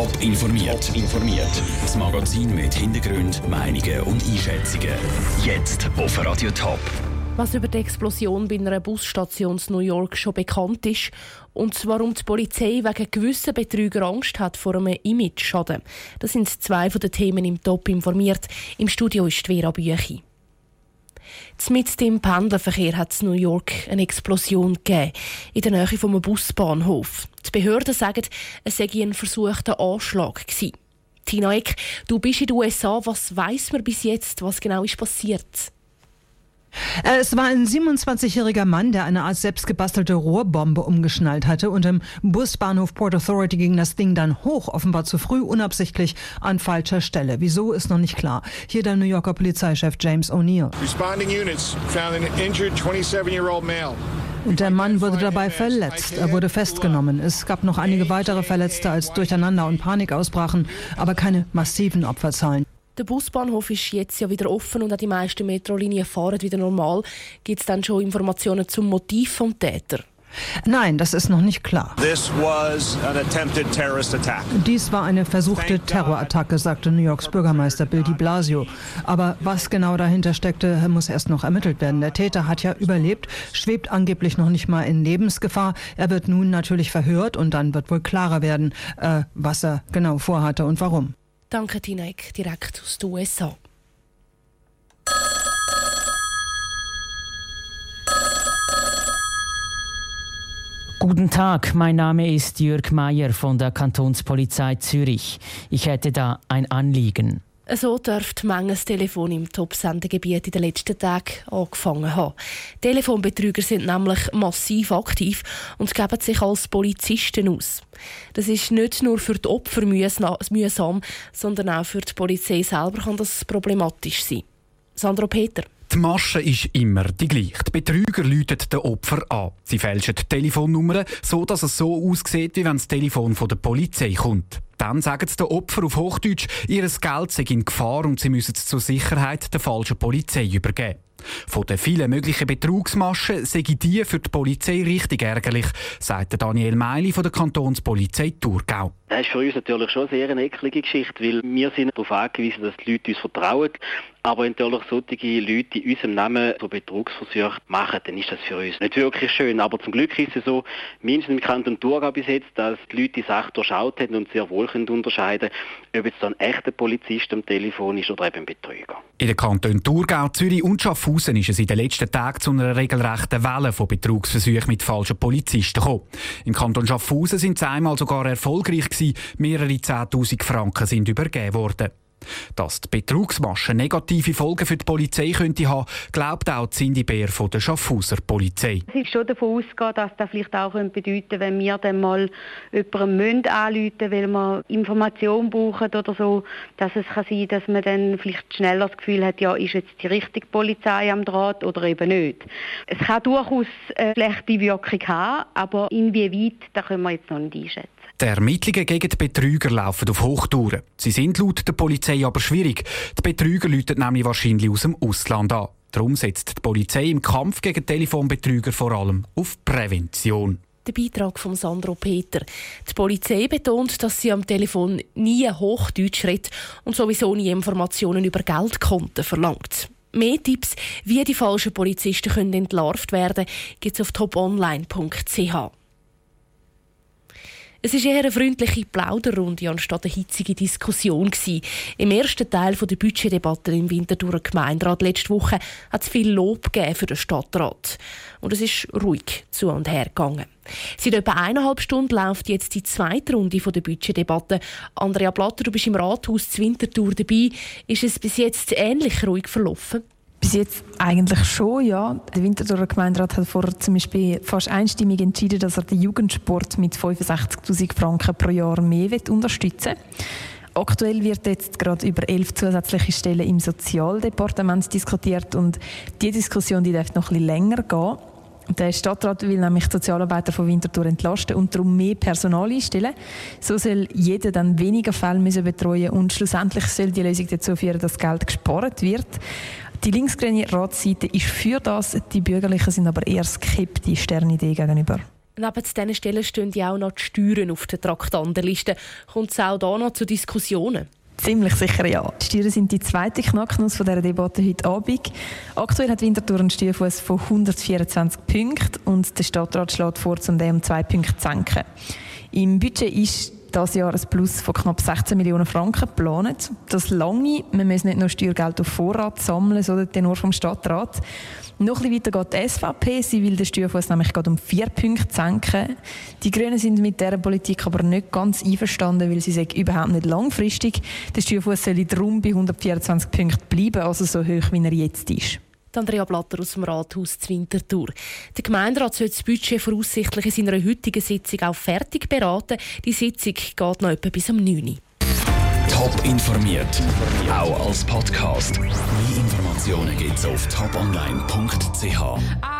Top informiert. informiert. Das Magazin mit Hintergrund, Meinungen und Einschätzungen. Jetzt auf Radio Top. Was über die Explosion bei einer Busstation in New York schon bekannt ist und warum die Polizei wegen gewisser Betrüger Angst hat vor einem Image-Schaden. Das sind zwei von den Themen im Top informiert. Im Studio ist Vera Büchi. Mit dem Pendlerverkehr hat es in New York eine Explosion gegeben, in der Nähe vom Busbahnhof. Die Behörden sagen, es sei ein versuchter Anschlag gewesen. Tina Eck, du bist in den USA. Was weiß man bis jetzt, was genau ist passiert? Äh, es war ein 27-jähriger Mann, der eine Art selbstgebastelte Rohrbombe umgeschnallt hatte und im Busbahnhof Port Authority ging das Ding dann hoch, offenbar zu früh, unabsichtlich an falscher Stelle. Wieso ist noch nicht klar. Hier der New Yorker Polizeichef James O'Neill. Und der Mann wurde dabei verletzt. Er wurde festgenommen. Es gab noch einige weitere Verletzte, als Durcheinander und Panik ausbrachen, aber keine massiven Opferzahlen. Der Busbahnhof ist jetzt ja wieder offen und auch die meisten Metrolinien fahren wieder normal. Gibt es dann schon Informationen zum Motiv vom Täter? Nein, das ist noch nicht klar. Dies war eine versuchte Terrorattacke, sagte New Yorks Bürgermeister Bill de Blasio. Aber was genau dahinter steckte, muss erst noch ermittelt werden. Der Täter hat ja überlebt, schwebt angeblich noch nicht mal in Lebensgefahr. Er wird nun natürlich verhört und dann wird wohl klarer werden, äh, was er genau vorhatte und warum. Danke, Tinek, direkt aus den USA. Guten Tag, mein Name ist Jörg Meier von der Kantonspolizei Zürich. Ich hätte da ein Anliegen. So dürfte manches Telefon im Top-Sendegebiet in den letzten Tagen angefangen haben. Telefonbetrüger sind nämlich massiv aktiv und geben sich als Polizisten aus. Das ist nicht nur für die Opfer mühsam, sondern auch für die Polizei selber kann das problematisch sein. Sandro Peter. Die Masche ist immer die gleiche. Die Betrüger läuten den Opfer an. Sie fälschen die Telefonnummern, so dass es so aussieht, wie wenn das Telefon von der Polizei kommt. Dann sagen sie den Opfer auf Hochdeutsch, ihr Geld sei in Gefahr und sie müssen es zur Sicherheit der falschen Polizei übergeben. Von den vielen möglichen Betrugsmaschen sei die für die Polizei richtig ärgerlich, sagt Daniel Meili von der Kantonspolizei Thurgau. Das ist für uns natürlich schon sehr eine eklige Geschichte, weil wir sind darauf angewiesen, dass die Leute uns vertrauen. Aber wenn natürlich solche Leute in unserem Namen so Betrugsversuche machen, dann ist das für uns nicht wirklich schön. Aber zum Glück ist es so, mindestens im Kanton Thurgau bis jetzt, dass die Leute die Sache durchschaut haben und sehr wohl können unterscheiden ob es ein echter Polizist am Telefon ist oder eben ein Betrüger. In den Kantonen Thurgau, Zürich und Schaffhausen ist es in den letzten Tagen zu einer regelrechten Welle von Betrugsversuchen mit falschen Polizisten gekommen. Im Kanton Schaffhausen sind sie einmal sogar erfolgreich gewesen. Mehrere 10.000 Franken sind übergeben worden. Dass die Betrugsmasche negative Folgen für die Polizei könnte haben, glaubt auch Cindy Bär von der Schaffhauser Polizei. Es ist schon davon auszugehen, dass das vielleicht auch bedeuten könnte, wenn wir dann mal jemanden anrufen müssen, weil wir Informationen brauchen oder so, dass es kann sein dass man dann vielleicht schneller das Gefühl hat, ja, ist jetzt die richtige Polizei am Draht oder eben nicht. Es kann durchaus eine schlechte Wirkung haben, aber inwieweit, das können wir jetzt noch nicht einschätzen. Die Ermittlungen gegen die Betrüger laufen auf Hochtouren. Sie sind laut der Polizei aber schwierig. Die Betrüger läuten nämlich wahrscheinlich aus dem Ausland an. Darum setzt die Polizei im Kampf gegen Telefonbetrüger vor allem auf Prävention. Der Beitrag von Sandro Peter. Die Polizei betont, dass sie am Telefon nie Hochdeutsch redet und sowieso nie Informationen über Geldkonten verlangt. Mehr Tipps, wie die falschen Polizisten können entlarvt werden gibt es auf toponline.ch. Es war eher eine freundliche Plauderrunde anstatt eine hitzige Diskussion. Gewesen. Im ersten Teil der Budgetdebatte im Winterthurer Gemeinderat letzte Woche hat es viel Lob für den Stadtrat. Und es ist ruhig zu und her gegangen. Seit etwa eineinhalb Stunden läuft jetzt die zweite Runde der Budgetdebatte. Andrea Blatter, du bist im Rathaus zu Winterthur dabei. Ist es bis jetzt ähnlich ruhig verlaufen? Bis jetzt eigentlich schon, ja. Der Winterthurer Gemeinderat hat vor zum Beispiel fast einstimmig entschieden, dass er den Jugendsport mit 65'000 Franken pro Jahr mehr unterstützen will. Aktuell wird jetzt gerade über elf zusätzliche Stellen im Sozialdepartement diskutiert und die Diskussion die darf noch ein bisschen länger gehen. Der Stadtrat will nämlich Sozialarbeiter von Winterthur entlasten und darum mehr Personal einstellen. So soll jeder dann weniger Fälle müssen betreuen und schlussendlich soll die Lösung dazu führen, dass Geld gespart wird. Die linksgrüne Ratsseite ist für das, die Bürgerlichen sind aber eher skeptisch dieser Idee gegenüber. Neben diesen Stellen stehen ja auch noch die Steuern auf der Traktandenliste. Kommt es auch da noch zu Diskussionen? Ziemlich sicher ja. Die Steuern sind die zweite Knacknuss von dieser Debatte heute Abend. Aktuell hat Winterthur einen Steuerfuß von 124 Punkten und der Stadtrat schlägt vor, um den um zwei Punkte zu senken. Im Budget ist das Jahr ein Plus von knapp 16 Millionen Franken geplant. Das lange. Man muss nicht nur Steuergeld auf Vorrat sammeln, sondern den nur vom Stadtrat. Noch ein weiter geht die SVP. Sie will den Steuerfuß nämlich gerade um vier Punkte senken. Die Grünen sind mit dieser Politik aber nicht ganz einverstanden, weil sie sagen, überhaupt nicht langfristig. Der Steuerfuß soll darum bei 124 Punkten bleiben, also so hoch, wie er jetzt ist. Andrea Blatter aus dem Rathaus zu Winterthur. Der Gemeinderat soll das Budget voraussichtlich in seiner heutigen Sitzung auch fertig beraten. Die Sitzung geht noch etwa bis um 9 Uhr. Top informiert, auch als Podcast. Mehr Informationen gibt es auf toponline.ch.